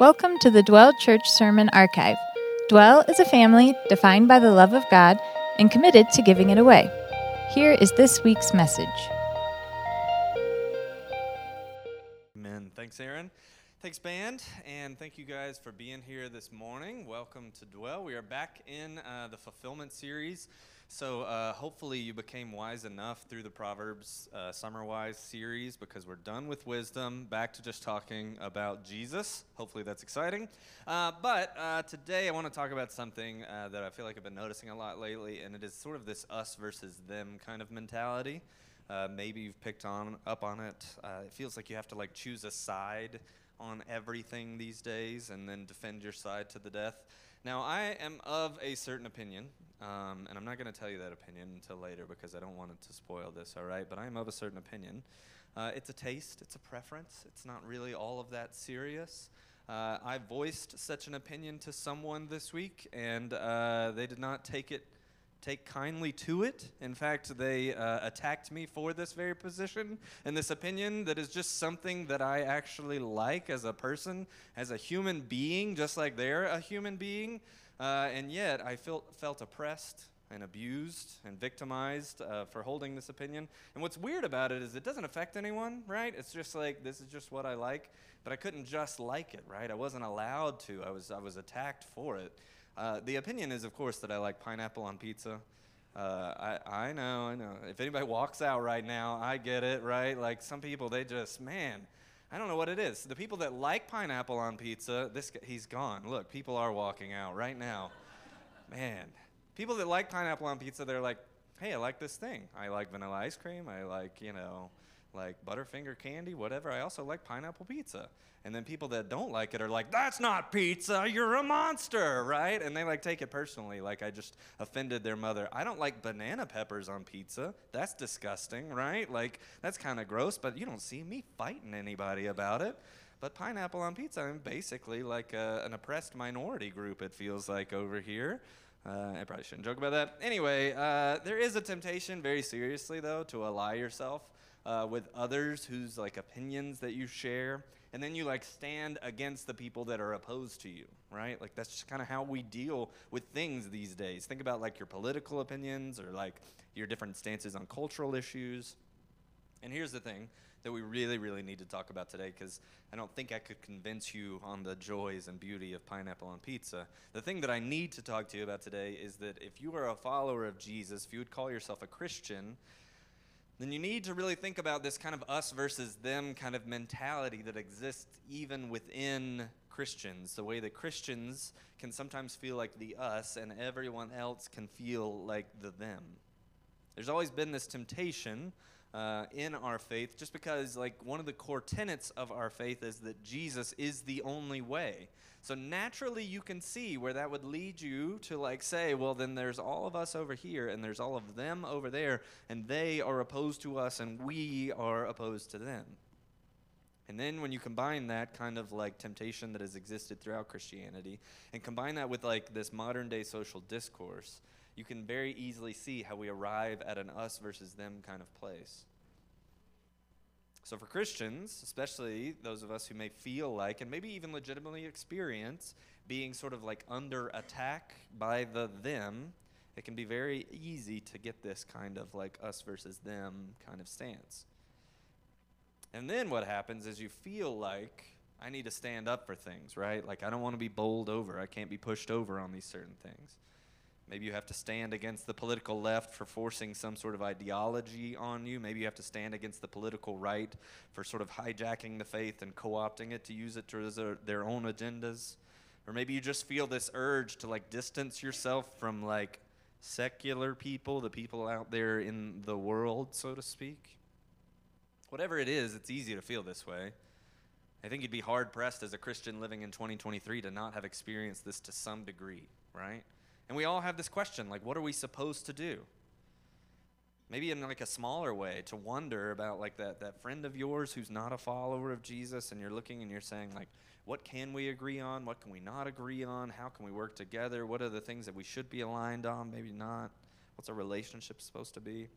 Welcome to the Dwell Church Sermon Archive. Dwell is a family defined by the love of God and committed to giving it away. Here is this week's message. Amen. Thanks, Aaron. Thanks, band. And thank you guys for being here this morning. Welcome to Dwell. We are back in uh, the fulfillment series. So uh, hopefully you became wise enough through the Proverbs uh, Summer Wise series because we're done with wisdom, back to just talking about Jesus. Hopefully that's exciting. Uh, but uh, today I want to talk about something uh, that I feel like I've been noticing a lot lately, and it is sort of this us versus them kind of mentality. Uh, maybe you've picked on up on it. it feels like you have to like choose a side on everything these days and then defend your side to the death. Now, I am of a certain opinion, um, and I'm not going to tell you that opinion until later because I don't want it to spoil this, all right? But I am of a certain opinion. Uh, it's a taste, it's a preference, it's not really all of that serious. Uh, I voiced such an opinion to someone this week, and uh, they did not take it take kindly to it. In fact, they uh, attacked me for this very position and this opinion that is just something that I actually like as a person, as a human being, just like they're a human being. Uh, and yet, I felt, felt oppressed and abused and victimized uh, for holding this opinion. And what's weird about it is it doesn't affect anyone, right? It's just like, this is just what I like. But I couldn't just like it, right? I wasn't allowed to. I was, I was attacked for it. Uh, the opinion is, of course, that I like pineapple on pizza. Uh, I, I know, I know. If anybody walks out right now, I get it, right? Like some people, they just, man, I don't know what it is. The people that like pineapple on pizza, this he's gone. Look, people are walking out right now. man, people that like pineapple on pizza, they're like, hey, I like this thing. I like vanilla ice cream. I like, you know, like Butterfinger candy, whatever. I also like pineapple pizza. And then people that don't like it are like, that's not pizza, you're a monster, right? And they like take it personally, like I just offended their mother. I don't like banana peppers on pizza. That's disgusting, right? Like, that's kind of gross, but you don't see me fighting anybody about it. But pineapple on pizza, I'm basically like a, an oppressed minority group, it feels like over here. Uh, I probably shouldn't joke about that. Anyway, uh, there is a temptation, very seriously though, to ally yourself uh, with others whose like opinions that you share and then you like stand against the people that are opposed to you right? Like that's just kind of how we deal with things these days. Think about like your political opinions or like your different stances on cultural issues. And here's the thing that we really really need to talk about today because i don't think i could convince you on the joys and beauty of pineapple on pizza. The thing that i need to talk to you about today is that if you are a follower of jesus if you would call yourself a christian then you need to really think about this kind of us versus them kind of mentality that exists even within Christians. The way that Christians can sometimes feel like the us and everyone else can feel like the them. There's always been this temptation uh, in our faith just because, like, one of the core tenets of our faith is that Jesus is the only way. So naturally, you can see where that would lead you to like say, well, then there's all of us over here, and there's all of them over there, and they are opposed to us, and we are opposed to them. And then when you combine that kind of like temptation that has existed throughout Christianity, and combine that with like this modern day social discourse, you can very easily see how we arrive at an us versus them kind of place. So, for Christians, especially those of us who may feel like, and maybe even legitimately experience, being sort of like under attack by the them, it can be very easy to get this kind of like us versus them kind of stance. And then what happens is you feel like I need to stand up for things, right? Like I don't want to be bowled over. I can't be pushed over on these certain things. Maybe you have to stand against the political left for forcing some sort of ideology on you. Maybe you have to stand against the political right for sort of hijacking the faith and co opting it to use it to their own agendas. Or maybe you just feel this urge to like distance yourself from like secular people, the people out there in the world, so to speak. Whatever it is, it's easy to feel this way. I think you'd be hard pressed as a Christian living in 2023 to not have experienced this to some degree, right? And we all have this question like, what are we supposed to do? Maybe in like a smaller way, to wonder about like that, that friend of yours who's not a follower of Jesus, and you're looking and you're saying, like, what can we agree on? What can we not agree on? How can we work together? What are the things that we should be aligned on? Maybe not. What's our relationship supposed to be?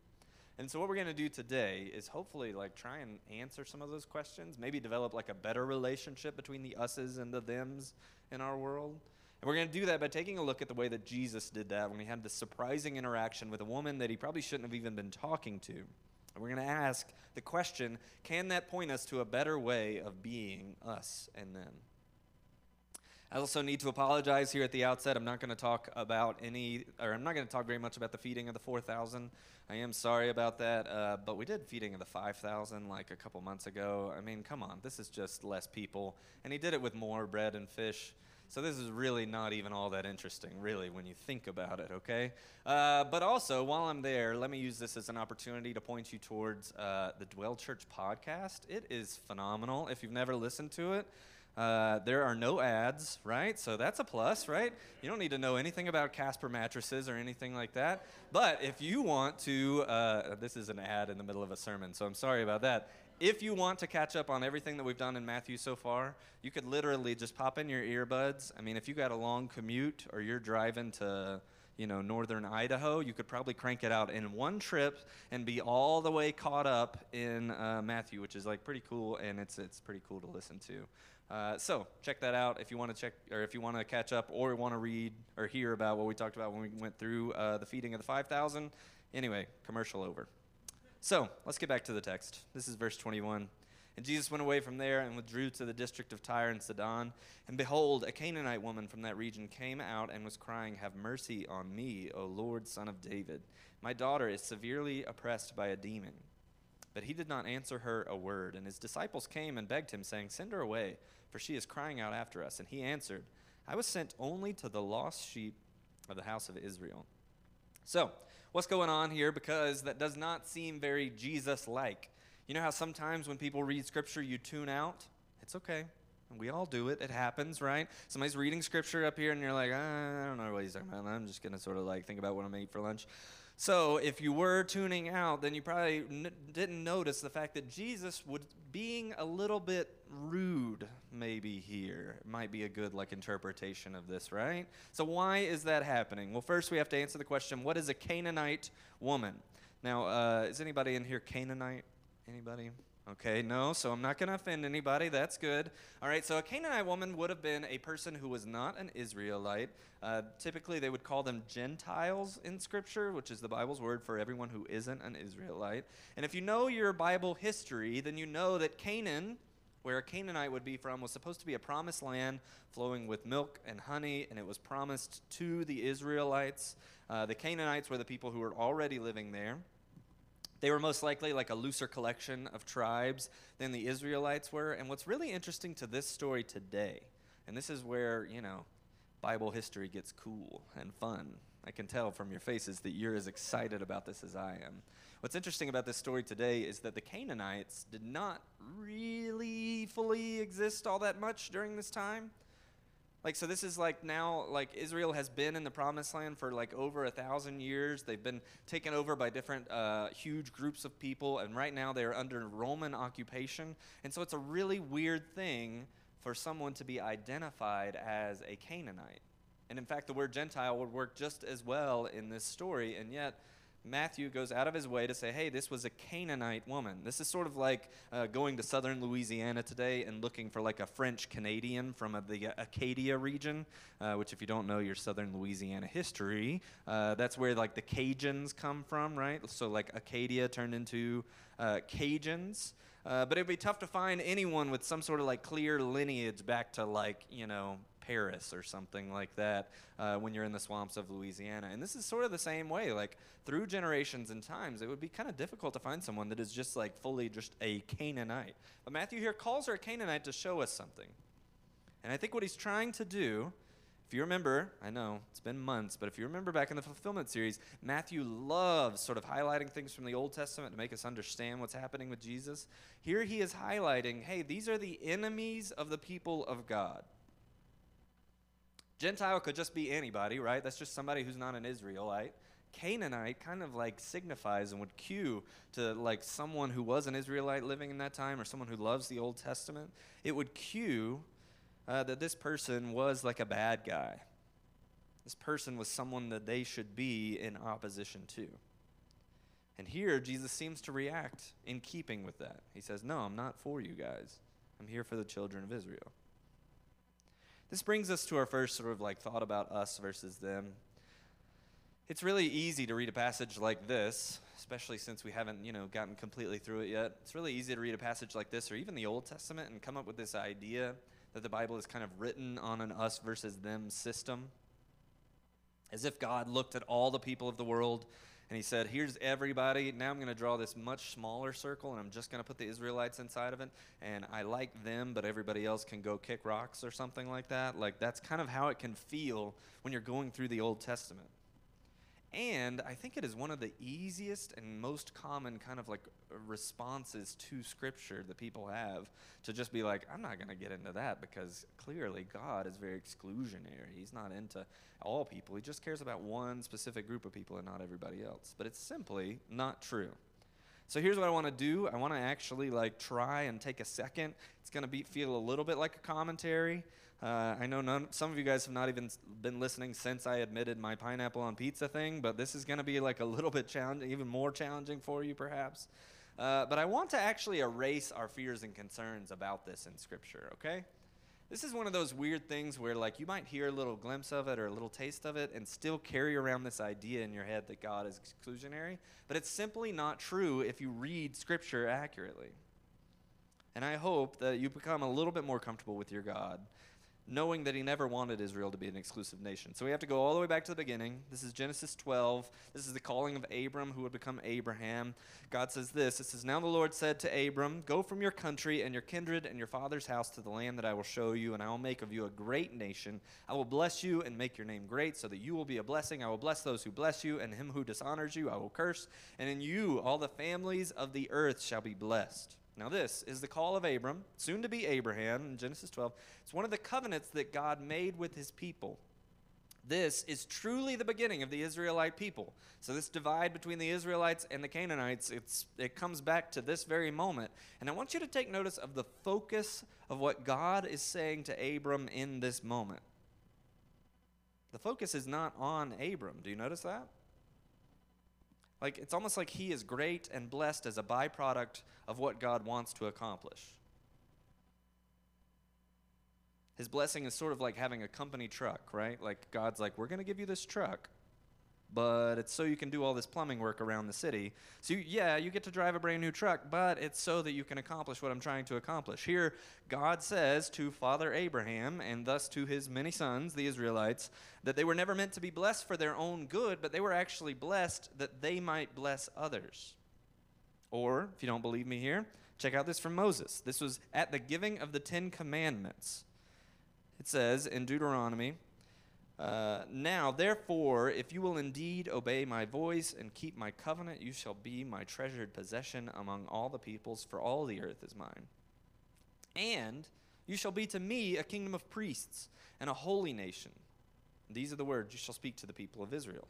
And so what we're going to do today is hopefully like try and answer some of those questions, maybe develop like a better relationship between the us's and the thems in our world. And we're going to do that by taking a look at the way that Jesus did that when he had this surprising interaction with a woman that he probably shouldn't have even been talking to. And we're going to ask the question can that point us to a better way of being us and them? I also need to apologize here at the outset. I'm not going to talk about any, or I'm not going to talk very much about the feeding of the 4,000. I am sorry about that, uh, but we did feeding of the 5,000 like a couple months ago. I mean, come on, this is just less people. And he did it with more bread and fish. So this is really not even all that interesting, really, when you think about it, okay? Uh, but also, while I'm there, let me use this as an opportunity to point you towards uh, the Dwell Church podcast. It is phenomenal. If you've never listened to it, uh, there are no ads, right? So that's a plus, right? You don't need to know anything about Casper mattresses or anything like that. But if you want to, uh, this is an ad in the middle of a sermon, so I'm sorry about that if you want to catch up on everything that we've done in Matthew so far, you could literally just pop in your earbuds. I mean, if you got a long commute or you're driving to, you know, northern Idaho, you could probably crank it out in one trip and be all the way caught up in uh, Matthew, which is like pretty cool, and it's it's pretty cool to listen to. Uh, so check that out if you want to check or if you want to catch up or want to read or hear about what we talked about when we went through uh, the feeding of the 5,000. Anyway, commercial over. So let's get back to the text. This is verse 21. And Jesus went away from there and withdrew to the district of Tyre and Sidon. And behold, a Canaanite woman from that region came out and was crying, Have mercy on me, O Lord, son of David. My daughter is severely oppressed by a demon. But he did not answer her a word. And his disciples came and begged him, saying, Send her away, for she is crying out after us. And he answered, I was sent only to the lost sheep of the house of Israel. So, what's going on here because that does not seem very Jesus like. You know how sometimes when people read scripture, you tune out? It's okay. We all do it. It happens, right? Somebody's reading scripture up here, and you're like, ah, I don't know what he's talking about. I'm just going to sort of like think about what I'm going to eat for lunch. So, if you were tuning out, then you probably n- didn't notice the fact that Jesus was being a little bit rude, maybe here. Might be a good like interpretation of this, right? So, why is that happening? Well, first we have to answer the question: What is a Canaanite woman? Now, uh, is anybody in here Canaanite? Anybody? Okay, no, so I'm not going to offend anybody. That's good. All right, so a Canaanite woman would have been a person who was not an Israelite. Uh, typically, they would call them Gentiles in Scripture, which is the Bible's word for everyone who isn't an Israelite. And if you know your Bible history, then you know that Canaan, where a Canaanite would be from, was supposed to be a promised land flowing with milk and honey, and it was promised to the Israelites. Uh, the Canaanites were the people who were already living there. They were most likely like a looser collection of tribes than the Israelites were. And what's really interesting to this story today, and this is where, you know, Bible history gets cool and fun. I can tell from your faces that you're as excited about this as I am. What's interesting about this story today is that the Canaanites did not really fully exist all that much during this time. Like, so this is like now, like Israel has been in the promised land for like over a thousand years. They've been taken over by different uh, huge groups of people, and right now they are under Roman occupation. And so it's a really weird thing for someone to be identified as a Canaanite. And in fact, the word Gentile would work just as well in this story, and yet Matthew goes out of his way to say, hey, this was a Canaanite woman. This is sort of like uh, going to southern Louisiana today and looking for like a French Canadian from uh, the Acadia region, uh, which, if you don't know your southern Louisiana history, uh, that's where like the Cajuns come from, right? So, like Acadia turned into uh, Cajuns. But it'd be tough to find anyone with some sort of like clear lineage back to like, you know, Paris or something like that uh, when you're in the swamps of Louisiana. And this is sort of the same way. Like through generations and times, it would be kind of difficult to find someone that is just like fully just a Canaanite. But Matthew here calls her a Canaanite to show us something. And I think what he's trying to do. If you remember, I know it's been months, but if you remember back in the fulfillment series, Matthew loves sort of highlighting things from the Old Testament to make us understand what's happening with Jesus. Here he is highlighting hey, these are the enemies of the people of God. Gentile could just be anybody, right? That's just somebody who's not an Israelite. Canaanite kind of like signifies and would cue to like someone who was an Israelite living in that time or someone who loves the Old Testament. It would cue uh, that this person was like a bad guy. This person was someone that they should be in opposition to. And here, Jesus seems to react in keeping with that. He says, No, I'm not for you guys. I'm here for the children of Israel. This brings us to our first sort of like thought about us versus them. It's really easy to read a passage like this, especially since we haven't, you know, gotten completely through it yet. It's really easy to read a passage like this or even the Old Testament and come up with this idea that the Bible is kind of written on an us versus them system. As if God looked at all the people of the world and he said, Here's everybody. Now I'm going to draw this much smaller circle, and I'm just going to put the Israelites inside of it. And I like them, but everybody else can go kick rocks or something like that. Like, that's kind of how it can feel when you're going through the Old Testament. And I think it is one of the easiest and most common kind of like responses to Scripture that people have to just be like, I'm not going to get into that because clearly God is very exclusionary. He's not into all people, He just cares about one specific group of people and not everybody else. But it's simply not true. So here's what I want to do. I want to actually like try and take a second. It's going to be feel a little bit like a commentary. Uh, I know none, some of you guys have not even been listening since I admitted my pineapple on pizza thing, but this is going to be like a little bit challenging, even more challenging for you, perhaps. Uh, but I want to actually erase our fears and concerns about this in Scripture, okay? This is one of those weird things where, like, you might hear a little glimpse of it or a little taste of it and still carry around this idea in your head that God is exclusionary, but it's simply not true if you read Scripture accurately. And I hope that you become a little bit more comfortable with your God knowing that he never wanted Israel to be an exclusive nation. So we have to go all the way back to the beginning. This is Genesis 12. This is the calling of Abram, who would become Abraham. God says this It says, Now the Lord said to Abram, Go from your country and your kindred and your father's house to the land that I will show you, and I will make of you a great nation. I will bless you and make your name great, so that you will be a blessing. I will bless those who bless you, and him who dishonors you I will curse. And in you all the families of the earth shall be blessed. Now, this is the call of Abram, soon to be Abraham, in Genesis 12. It's one of the covenants that God made with his people. This is truly the beginning of the Israelite people. So, this divide between the Israelites and the Canaanites, it's, it comes back to this very moment. And I want you to take notice of the focus of what God is saying to Abram in this moment. The focus is not on Abram. Do you notice that? Like, it's almost like he is great and blessed as a byproduct of what God wants to accomplish. His blessing is sort of like having a company truck, right? Like, God's like, we're going to give you this truck but it's so you can do all this plumbing work around the city. So, you, yeah, you get to drive a brand new truck, but it's so that you can accomplish what I'm trying to accomplish. Here, God says to Father Abraham, and thus to his many sons, the Israelites, that they were never meant to be blessed for their own good, but they were actually blessed that they might bless others. Or, if you don't believe me here, check out this from Moses. This was at the giving of the Ten Commandments. It says in Deuteronomy, uh, now, therefore, if you will indeed obey my voice and keep my covenant, you shall be my treasured possession among all the peoples, for all the earth is mine. And you shall be to me a kingdom of priests and a holy nation. These are the words you shall speak to the people of Israel.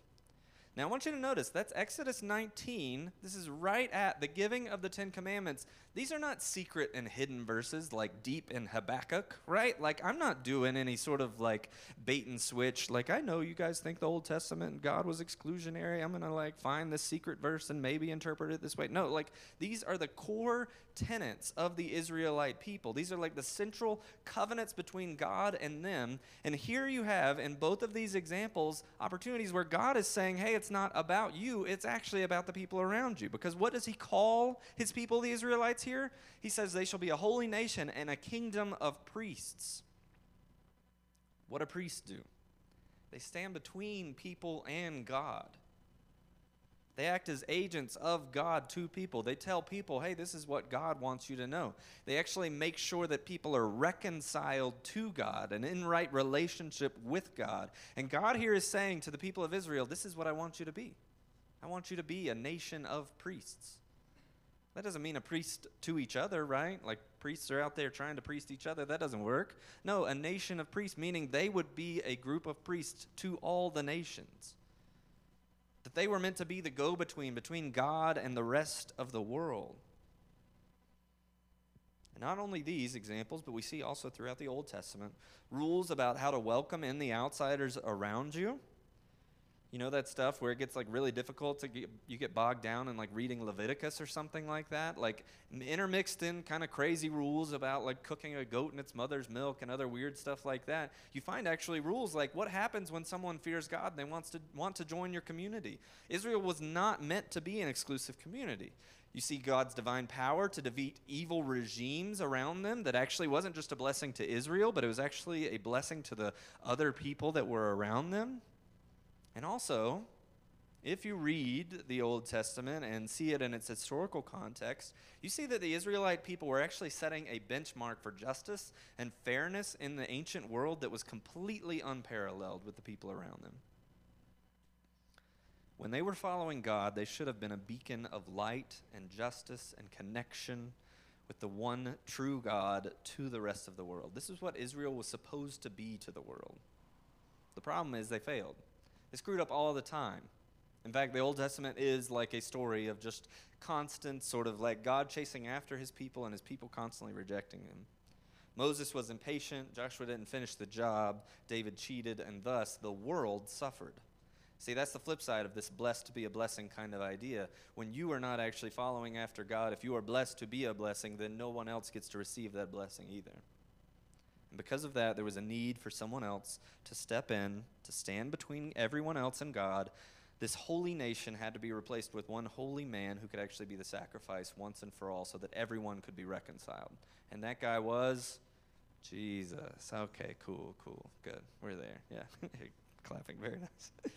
Now, I want you to notice that's Exodus 19. This is right at the giving of the Ten Commandments. These are not secret and hidden verses like deep in Habakkuk, right? Like, I'm not doing any sort of like bait and switch. Like, I know you guys think the Old Testament God was exclusionary. I'm going to like find this secret verse and maybe interpret it this way. No, like, these are the core tenets of the Israelite people. These are like the central covenants between God and them. And here you have in both of these examples opportunities where God is saying, hey, it's not about you, it's actually about the people around you. Because what does he call his people, the Israelites, here? He says they shall be a holy nation and a kingdom of priests. What do priests do? They stand between people and God. They act as agents of God to people. They tell people, hey, this is what God wants you to know. They actually make sure that people are reconciled to God and in right relationship with God. And God here is saying to the people of Israel, this is what I want you to be. I want you to be a nation of priests. That doesn't mean a priest to each other, right? Like priests are out there trying to priest each other. That doesn't work. No, a nation of priests, meaning they would be a group of priests to all the nations that they were meant to be the go between between God and the rest of the world. And not only these examples, but we see also throughout the Old Testament rules about how to welcome in the outsiders around you. You know that stuff where it gets like really difficult to get, you get bogged down in like reading Leviticus or something like that, like intermixed in kind of crazy rules about like cooking a goat in its mother's milk and other weird stuff like that. You find actually rules like what happens when someone fears God and they wants to want to join your community. Israel was not meant to be an exclusive community. You see God's divine power to defeat evil regimes around them that actually wasn't just a blessing to Israel, but it was actually a blessing to the other people that were around them. And also, if you read the Old Testament and see it in its historical context, you see that the Israelite people were actually setting a benchmark for justice and fairness in the ancient world that was completely unparalleled with the people around them. When they were following God, they should have been a beacon of light and justice and connection with the one true God to the rest of the world. This is what Israel was supposed to be to the world. The problem is they failed. They screwed up all the time. In fact, the Old Testament is like a story of just constant sort of like God chasing after his people and his people constantly rejecting him. Moses was impatient, Joshua didn't finish the job, David cheated, and thus the world suffered. See, that's the flip side of this blessed to be a blessing kind of idea. When you are not actually following after God, if you are blessed to be a blessing, then no one else gets to receive that blessing either. Because of that, there was a need for someone else to step in, to stand between everyone else and God. This holy nation had to be replaced with one holy man who could actually be the sacrifice once and for all so that everyone could be reconciled. And that guy was Jesus. Okay, cool, cool, good. We're there. Yeah. Clapping. Very nice.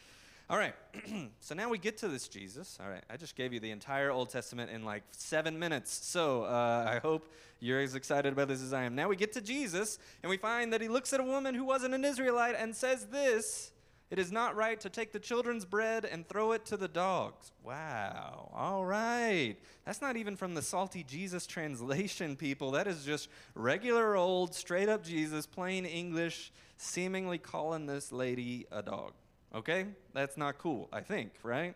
All right, so now we get to this Jesus. All right, I just gave you the entire Old Testament in like seven minutes. So uh, I hope you're as excited about this as I am. Now we get to Jesus, and we find that he looks at a woman who wasn't an Israelite and says this It is not right to take the children's bread and throw it to the dogs. Wow, all right. That's not even from the Salty Jesus translation, people. That is just regular old, straight up Jesus, plain English, seemingly calling this lady a dog. Okay? That's not cool, I think, right?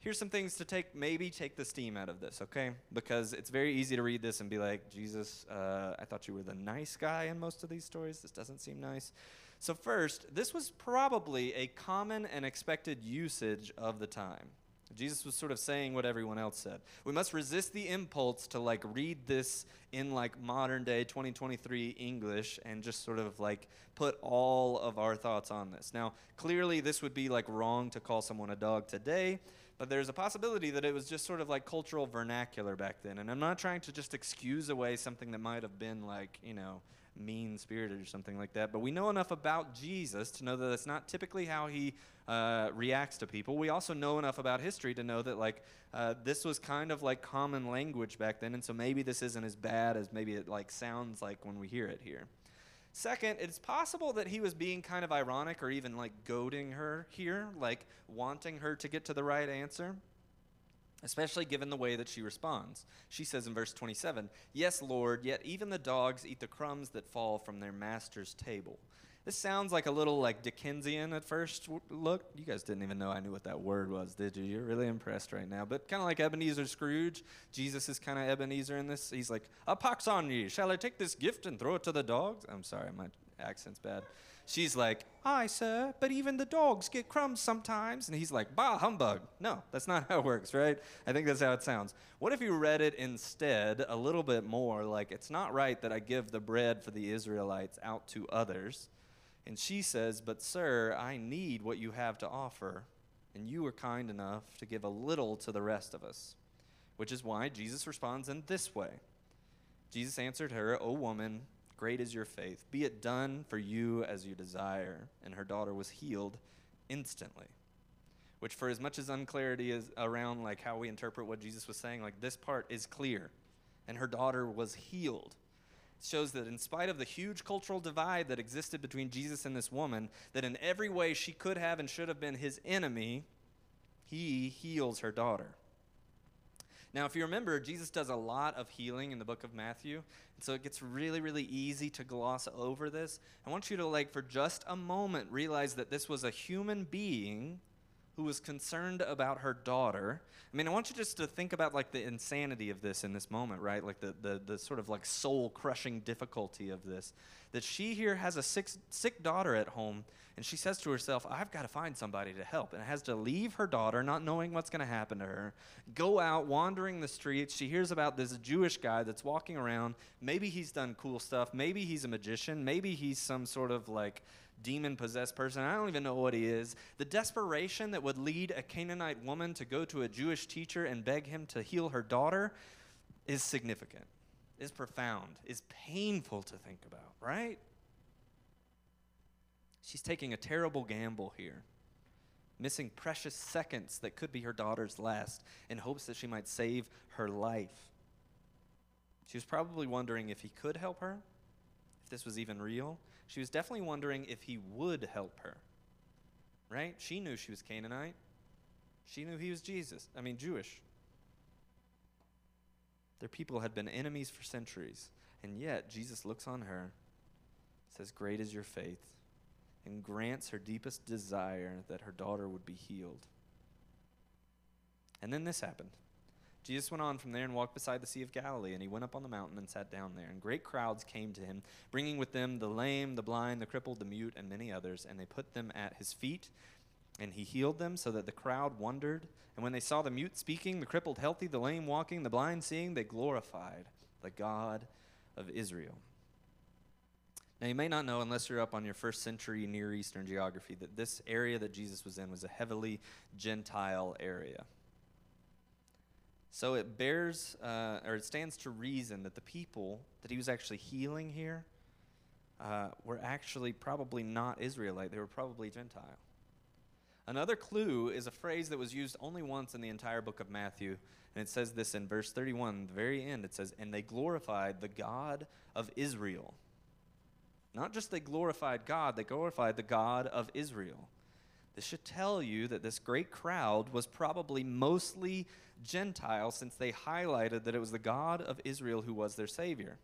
Here's some things to take, maybe take the steam out of this, okay? Because it's very easy to read this and be like, Jesus, uh, I thought you were the nice guy in most of these stories. This doesn't seem nice. So, first, this was probably a common and expected usage of the time. Jesus was sort of saying what everyone else said. We must resist the impulse to like read this in like modern day 2023 English and just sort of like put all of our thoughts on this. Now, clearly this would be like wrong to call someone a dog today, but there's a possibility that it was just sort of like cultural vernacular back then. And I'm not trying to just excuse away something that might have been like, you know, mean spirited or something like that. But we know enough about Jesus to know that that's not typically how he uh, reacts to people. We also know enough about history to know that like uh, this was kind of like common language back then, and so maybe this isn't as bad as maybe it like sounds like when we hear it here. Second, it's possible that he was being kind of ironic or even like goading her here, like wanting her to get to the right answer especially given the way that she responds. She says in verse 27, Yes, Lord, yet even the dogs eat the crumbs that fall from their master's table. This sounds like a little like Dickensian at first look. You guys didn't even know I knew what that word was, did you? You're really impressed right now. But kind of like Ebenezer Scrooge. Jesus is kind of Ebenezer in this. He's like, A pox on ye. Shall I take this gift and throw it to the dogs? I'm sorry, my accent's bad. She's like, Aye, sir, but even the dogs get crumbs sometimes. And he's like, Bah, humbug. No, that's not how it works, right? I think that's how it sounds. What if you read it instead a little bit more like, It's not right that I give the bread for the Israelites out to others. And she says, But, sir, I need what you have to offer. And you were kind enough to give a little to the rest of us. Which is why Jesus responds in this way Jesus answered her, O woman, Great is your faith. Be it done for you as you desire. And her daughter was healed instantly. Which, for as much as unclarity is around like how we interpret what Jesus was saying, like this part is clear. And her daughter was healed. It shows that in spite of the huge cultural divide that existed between Jesus and this woman, that in every way she could have and should have been his enemy, he heals her daughter. Now, if you remember, Jesus does a lot of healing in the book of Matthew, so it gets really, really easy to gloss over this. I want you to, like, for just a moment, realize that this was a human being who was concerned about her daughter. I mean, I want you just to think about like the insanity of this in this moment, right? Like the, the, the sort of like soul crushing difficulty of this. That she here has a sick, sick daughter at home, and she says to herself, I've got to find somebody to help. And has to leave her daughter, not knowing what's going to happen to her, go out wandering the streets. She hears about this Jewish guy that's walking around. Maybe he's done cool stuff. Maybe he's a magician. Maybe he's some sort of like demon possessed person. I don't even know what he is. The desperation that would lead a Canaanite woman to go to a Jewish teacher and beg him to heal her daughter is significant, is profound, is painful to think about, right? She's taking a terrible gamble here, missing precious seconds that could be her daughter's last in hopes that she might save her life. She was probably wondering if he could help her, if this was even real. She was definitely wondering if he would help her. Right? She knew she was Canaanite. She knew he was Jesus. I mean, Jewish. Their people had been enemies for centuries. And yet, Jesus looks on her, says, Great is your faith, and grants her deepest desire that her daughter would be healed. And then this happened. Jesus went on from there and walked beside the Sea of Galilee, and he went up on the mountain and sat down there. And great crowds came to him, bringing with them the lame, the blind, the crippled, the mute, and many others, and they put them at his feet. And he healed them so that the crowd wondered. And when they saw the mute speaking, the crippled healthy, the lame walking, the blind seeing, they glorified the God of Israel. Now, you may not know, unless you're up on your first century Near Eastern geography, that this area that Jesus was in was a heavily Gentile area. So it bears, uh, or it stands to reason that the people that he was actually healing here uh, were actually probably not Israelite. They were probably Gentile. Another clue is a phrase that was used only once in the entire book of Matthew, and it says this in verse 31, the very end. It says, And they glorified the God of Israel. Not just they glorified God, they glorified the God of Israel. This should tell you that this great crowd was probably mostly Gentile since they highlighted that it was the God of Israel who was their Savior.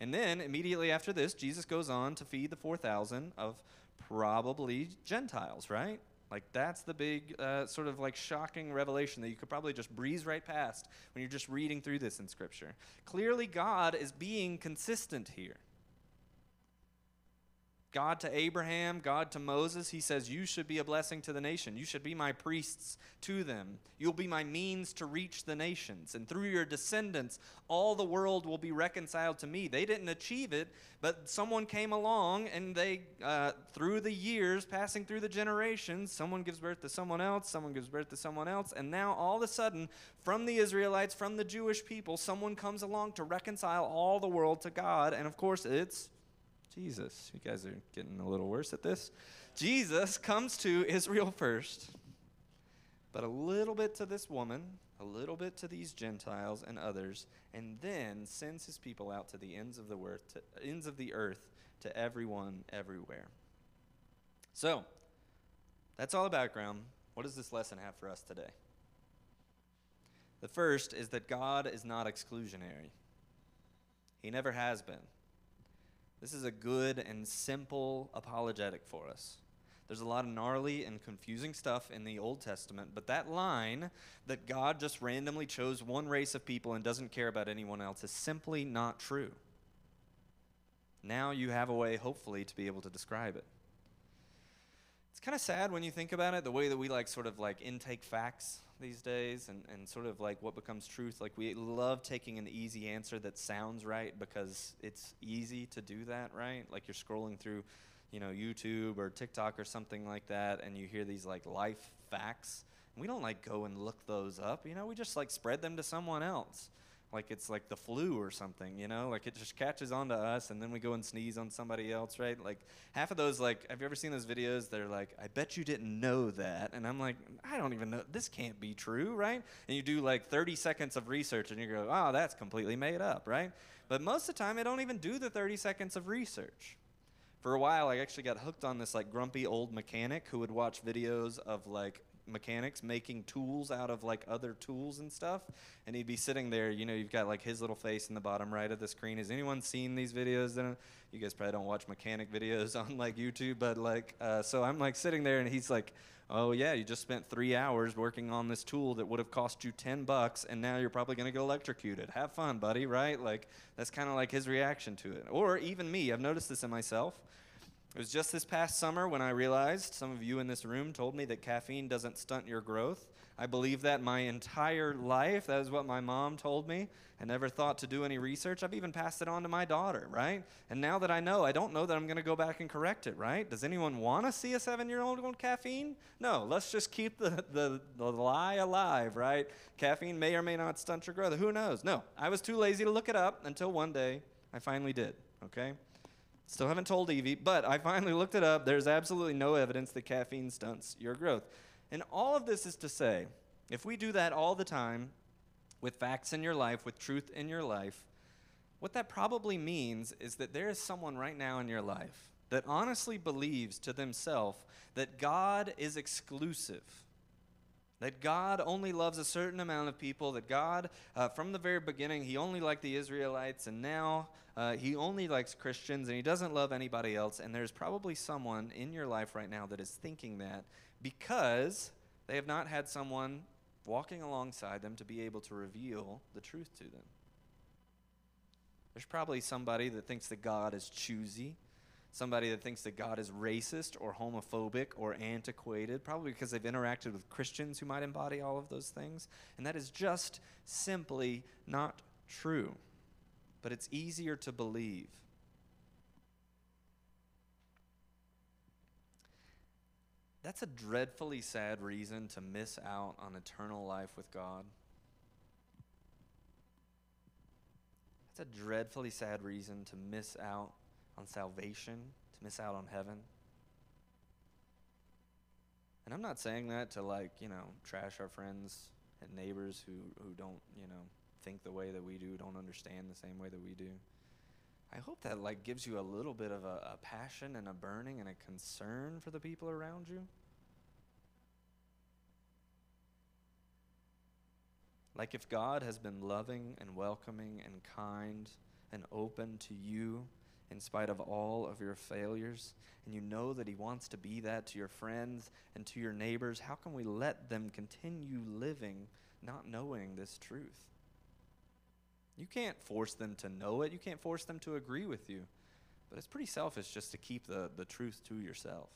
And then, immediately after this, Jesus goes on to feed the 4,000 of probably Gentiles, right? Like, that's the big, uh, sort of like shocking revelation that you could probably just breeze right past when you're just reading through this in Scripture. Clearly, God is being consistent here. God to Abraham, God to Moses, he says, You should be a blessing to the nation. You should be my priests to them. You'll be my means to reach the nations. And through your descendants, all the world will be reconciled to me. They didn't achieve it, but someone came along and they, uh, through the years, passing through the generations, someone gives birth to someone else, someone gives birth to someone else. And now all of a sudden, from the Israelites, from the Jewish people, someone comes along to reconcile all the world to God. And of course, it's Jesus. You guys are getting a little worse at this. Jesus comes to Israel first, but a little bit to this woman, a little bit to these Gentiles and others, and then sends his people out to the ends of the earth, to, ends of the earth, to everyone everywhere. So, that's all the background. What does this lesson have for us today? The first is that God is not exclusionary. He never has been. This is a good and simple apologetic for us. There's a lot of gnarly and confusing stuff in the Old Testament, but that line that God just randomly chose one race of people and doesn't care about anyone else is simply not true. Now you have a way, hopefully, to be able to describe it. It's kind of sad when you think about it, the way that we like sort of like intake facts these days and, and sort of like what becomes truth. Like we love taking an easy answer that sounds right because it's easy to do that, right? Like you're scrolling through, you know, YouTube or TikTok or something like that and you hear these like life facts. And we don't like go and look those up, you know, we just like spread them to someone else like it's like the flu or something, you know? Like it just catches on to us and then we go and sneeze on somebody else, right? Like half of those, like, have you ever seen those videos? They're like, I bet you didn't know that. And I'm like, I don't even know. This can't be true, right? And you do like 30 seconds of research and you go, oh, that's completely made up, right? But most of the time, I don't even do the 30 seconds of research. For a while, I actually got hooked on this like grumpy old mechanic who would watch videos of like mechanics making tools out of like other tools and stuff. And he'd be sitting there, you know, you've got like his little face in the bottom right of the screen. Has anyone seen these videos? Then you guys probably don't watch mechanic videos on like YouTube, but like, uh, so I'm like sitting there and he's like, oh yeah, you just spent three hours working on this tool that would have cost you 10 bucks and now you're probably going to get electrocuted. Have fun, buddy, right? Like, that's kind of like his reaction to it. Or even me, I've noticed this in myself. It was just this past summer when I realized some of you in this room told me that caffeine doesn't stunt your growth. I believe that my entire life. That is what my mom told me. I never thought to do any research. I've even passed it on to my daughter, right? And now that I know, I don't know that I'm going to go back and correct it, right? Does anyone want to see a seven year old on caffeine? No, let's just keep the, the, the lie alive, right? Caffeine may or may not stunt your growth. Who knows? No, I was too lazy to look it up until one day I finally did, okay? Still haven't told Evie, but I finally looked it up. There's absolutely no evidence that caffeine stunts your growth. And all of this is to say, if we do that all the time with facts in your life, with truth in your life, what that probably means is that there is someone right now in your life that honestly believes to themselves that God is exclusive that God only loves a certain amount of people, that God, uh, from the very beginning, He only liked the Israelites, and now uh, He only likes Christians, and He doesn't love anybody else. And there's probably someone in your life right now that is thinking that because they have not had someone walking alongside them to be able to reveal the truth to them. There's probably somebody that thinks that God is choosy somebody that thinks that God is racist or homophobic or antiquated, probably because they've interacted with Christians who might embody all of those things. And that is just simply not true. But it's easier to believe. That's a dreadfully sad reason to miss out on eternal life with God. That's a dreadfully sad reason to miss out on salvation, to miss out on heaven. And I'm not saying that to like, you know, trash our friends and neighbors who, who don't, you know, think the way that we do, don't understand the same way that we do. I hope that like gives you a little bit of a, a passion and a burning and a concern for the people around you. Like if God has been loving and welcoming and kind and open to you in spite of all of your failures, and you know that He wants to be that to your friends and to your neighbors, how can we let them continue living not knowing this truth? You can't force them to know it, you can't force them to agree with you, but it's pretty selfish just to keep the, the truth to yourself.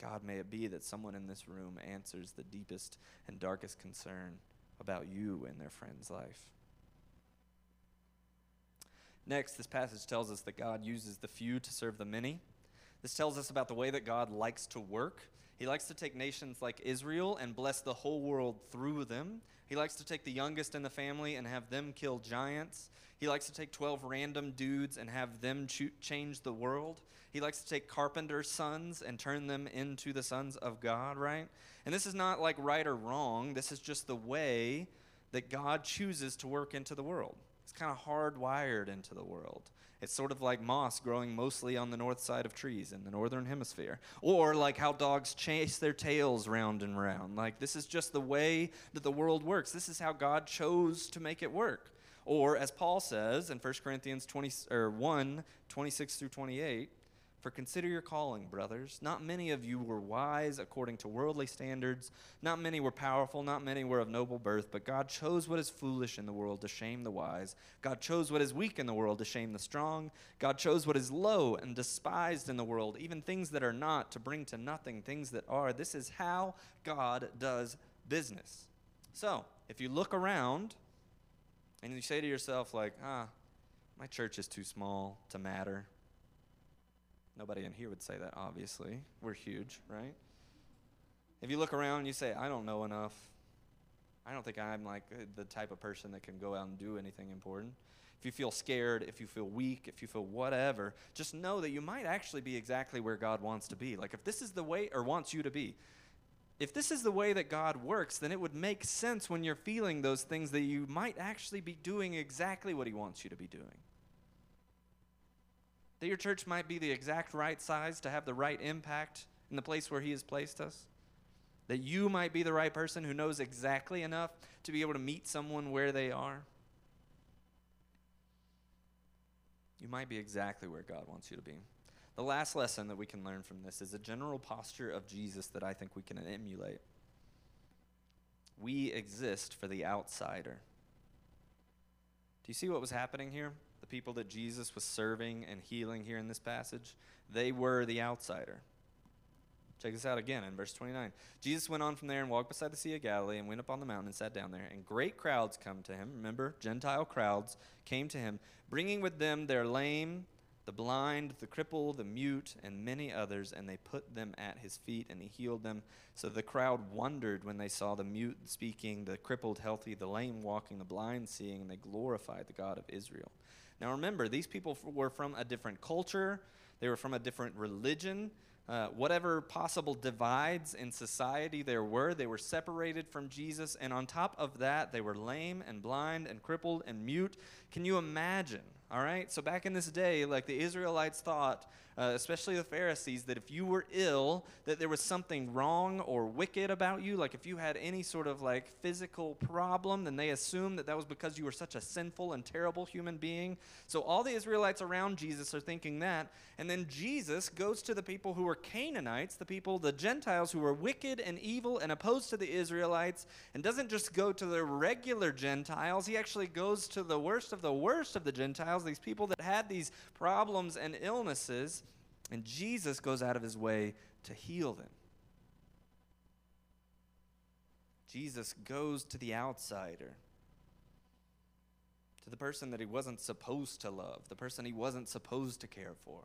God, may it be that someone in this room answers the deepest and darkest concern about you in their friend's life. Next, this passage tells us that God uses the few to serve the many. This tells us about the way that God likes to work. He likes to take nations like Israel and bless the whole world through them. He likes to take the youngest in the family and have them kill giants. He likes to take 12 random dudes and have them change the world. He likes to take carpenter's sons and turn them into the sons of God, right? And this is not like right or wrong. This is just the way that God chooses to work into the world. It's kind of hardwired into the world. It's sort of like moss growing mostly on the north side of trees in the northern hemisphere. Or like how dogs chase their tails round and round. Like this is just the way that the world works. This is how God chose to make it work. Or as Paul says in 1 Corinthians 20 or 1, 26 through 28, for consider your calling, brothers. Not many of you were wise according to worldly standards. Not many were powerful. Not many were of noble birth. But God chose what is foolish in the world to shame the wise. God chose what is weak in the world to shame the strong. God chose what is low and despised in the world, even things that are not, to bring to nothing things that are. This is how God does business. So, if you look around and you say to yourself, like, ah, my church is too small to matter Nobody in here would say that, obviously. We're huge, right? If you look around and you say, I don't know enough, I don't think I'm like uh, the type of person that can go out and do anything important. If you feel scared, if you feel weak, if you feel whatever, just know that you might actually be exactly where God wants to be. Like if this is the way, or wants you to be, if this is the way that God works, then it would make sense when you're feeling those things that you might actually be doing exactly what He wants you to be doing that your church might be the exact right size to have the right impact in the place where He has placed us? That you might be the right person who knows exactly enough to be able to meet someone where they are? You might be exactly where God wants you to be. The last lesson that we can learn from this is a general posture of Jesus that I think we can emulate. We exist for the outsider. Do you see what was happening here? The people that Jesus was serving and healing here in this passage, they were the outsider. Check this out again in verse 29. Jesus went on from there and walked beside the Sea of Galilee and went up on the mountain and sat down there. And great crowds come to him. Remember, Gentile crowds came to him, bringing with them their lame, the blind, the crippled, the mute, and many others, and they put them at his feet, and he healed them. So the crowd wondered when they saw the mute speaking, the crippled healthy, the lame walking, the blind seeing, and they glorified the God of Israel. Now remember, these people were from a different culture, they were from a different religion. Uh, whatever possible divides in society there were, they were separated from Jesus. And on top of that, they were lame and blind and crippled and mute. Can you imagine? All right? So back in this day, like the Israelites thought, uh, especially the Pharisees, that if you were ill, that there was something wrong or wicked about you. Like if you had any sort of like physical problem, then they assumed that that was because you were such a sinful and terrible human being. So all the Israelites around Jesus are thinking that. And then Jesus goes to the people who were Canaanites, the people, the Gentiles who were wicked and evil and opposed to the Israelites, and doesn't just go to the regular Gentiles. He actually goes to the worst of the worst of the Gentiles, these people that had these problems and illnesses. And Jesus goes out of his way to heal them. Jesus goes to the outsider, to the person that he wasn't supposed to love, the person he wasn't supposed to care for.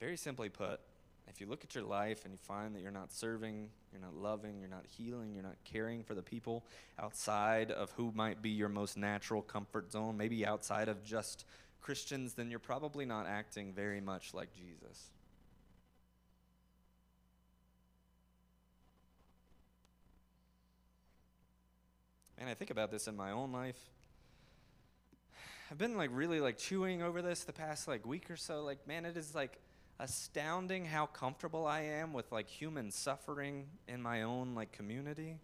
Very simply put, if you look at your life and you find that you're not serving, you're not loving, you're not healing, you're not caring for the people outside of who might be your most natural comfort zone, maybe outside of just Christians, then you're probably not acting very much like Jesus. Man, I think about this in my own life. I've been like really like chewing over this the past like week or so. Like, man, it is like astounding how comfortable I am with like human suffering in my own like community.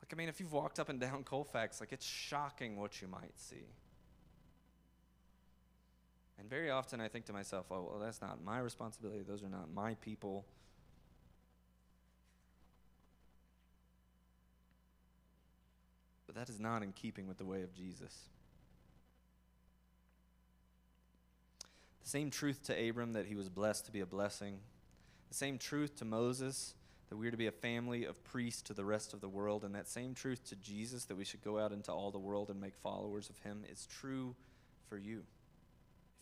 Like, I mean, if you've walked up and down Colfax, like it's shocking what you might see. And very often I think to myself, oh, well, that's not my responsibility. Those are not my people. But that is not in keeping with the way of Jesus. The same truth to Abram that he was blessed to be a blessing, the same truth to Moses that we are to be a family of priests to the rest of the world, and that same truth to Jesus that we should go out into all the world and make followers of him is true for you.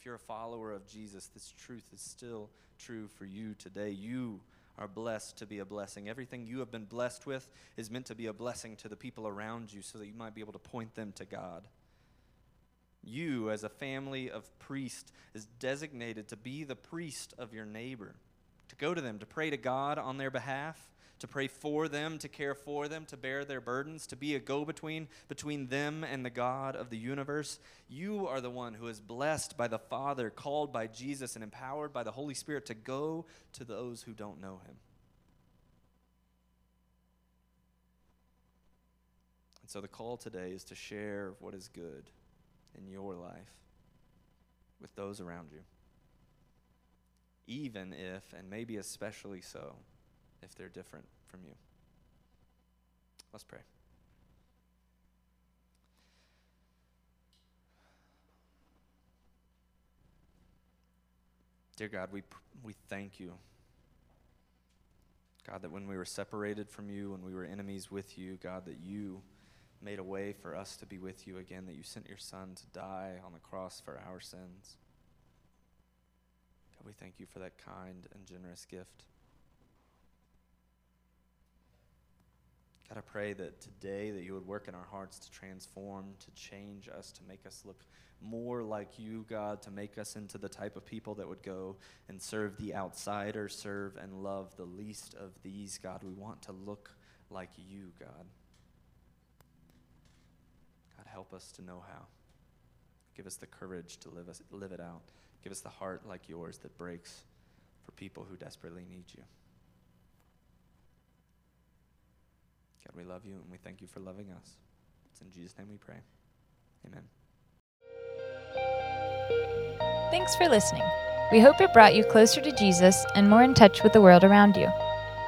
If you're a follower of Jesus, this truth is still true for you today. You are blessed to be a blessing. Everything you have been blessed with is meant to be a blessing to the people around you so that you might be able to point them to God. You, as a family of priests, is designated to be the priest of your neighbor, to go to them, to pray to God on their behalf, to pray for them, to care for them, to bear their burdens, to be a go between between them and the God of the universe. You are the one who is blessed by the Father, called by Jesus, and empowered by the Holy Spirit to go to those who don't know Him. And so the call today is to share what is good in your life with those around you. Even if, and maybe especially so, if they're different from you. Let's pray. Dear God, we, we thank you. God, that when we were separated from you, when we were enemies with you, God, that you made a way for us to be with you again, that you sent your Son to die on the cross for our sins. God, we thank you for that kind and generous gift. God, I pray that today that you would work in our hearts to transform, to change us, to make us look more like you, God, to make us into the type of people that would go and serve the outsider, serve and love the least of these, God. We want to look like you, God. God, help us to know how. Give us the courage to live, us, live it out. Give us the heart like yours that breaks for people who desperately need you. God, we love you and we thank you for loving us. It's in Jesus' name we pray. Amen. Thanks for listening. We hope it brought you closer to Jesus and more in touch with the world around you.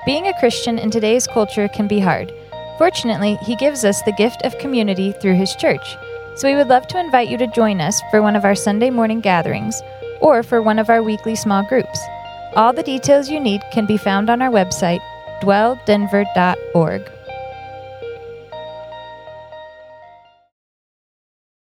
Being a Christian in today's culture can be hard. Fortunately, He gives us the gift of community through His church. So we would love to invite you to join us for one of our Sunday morning gatherings or for one of our weekly small groups. All the details you need can be found on our website, dwelldenver.org.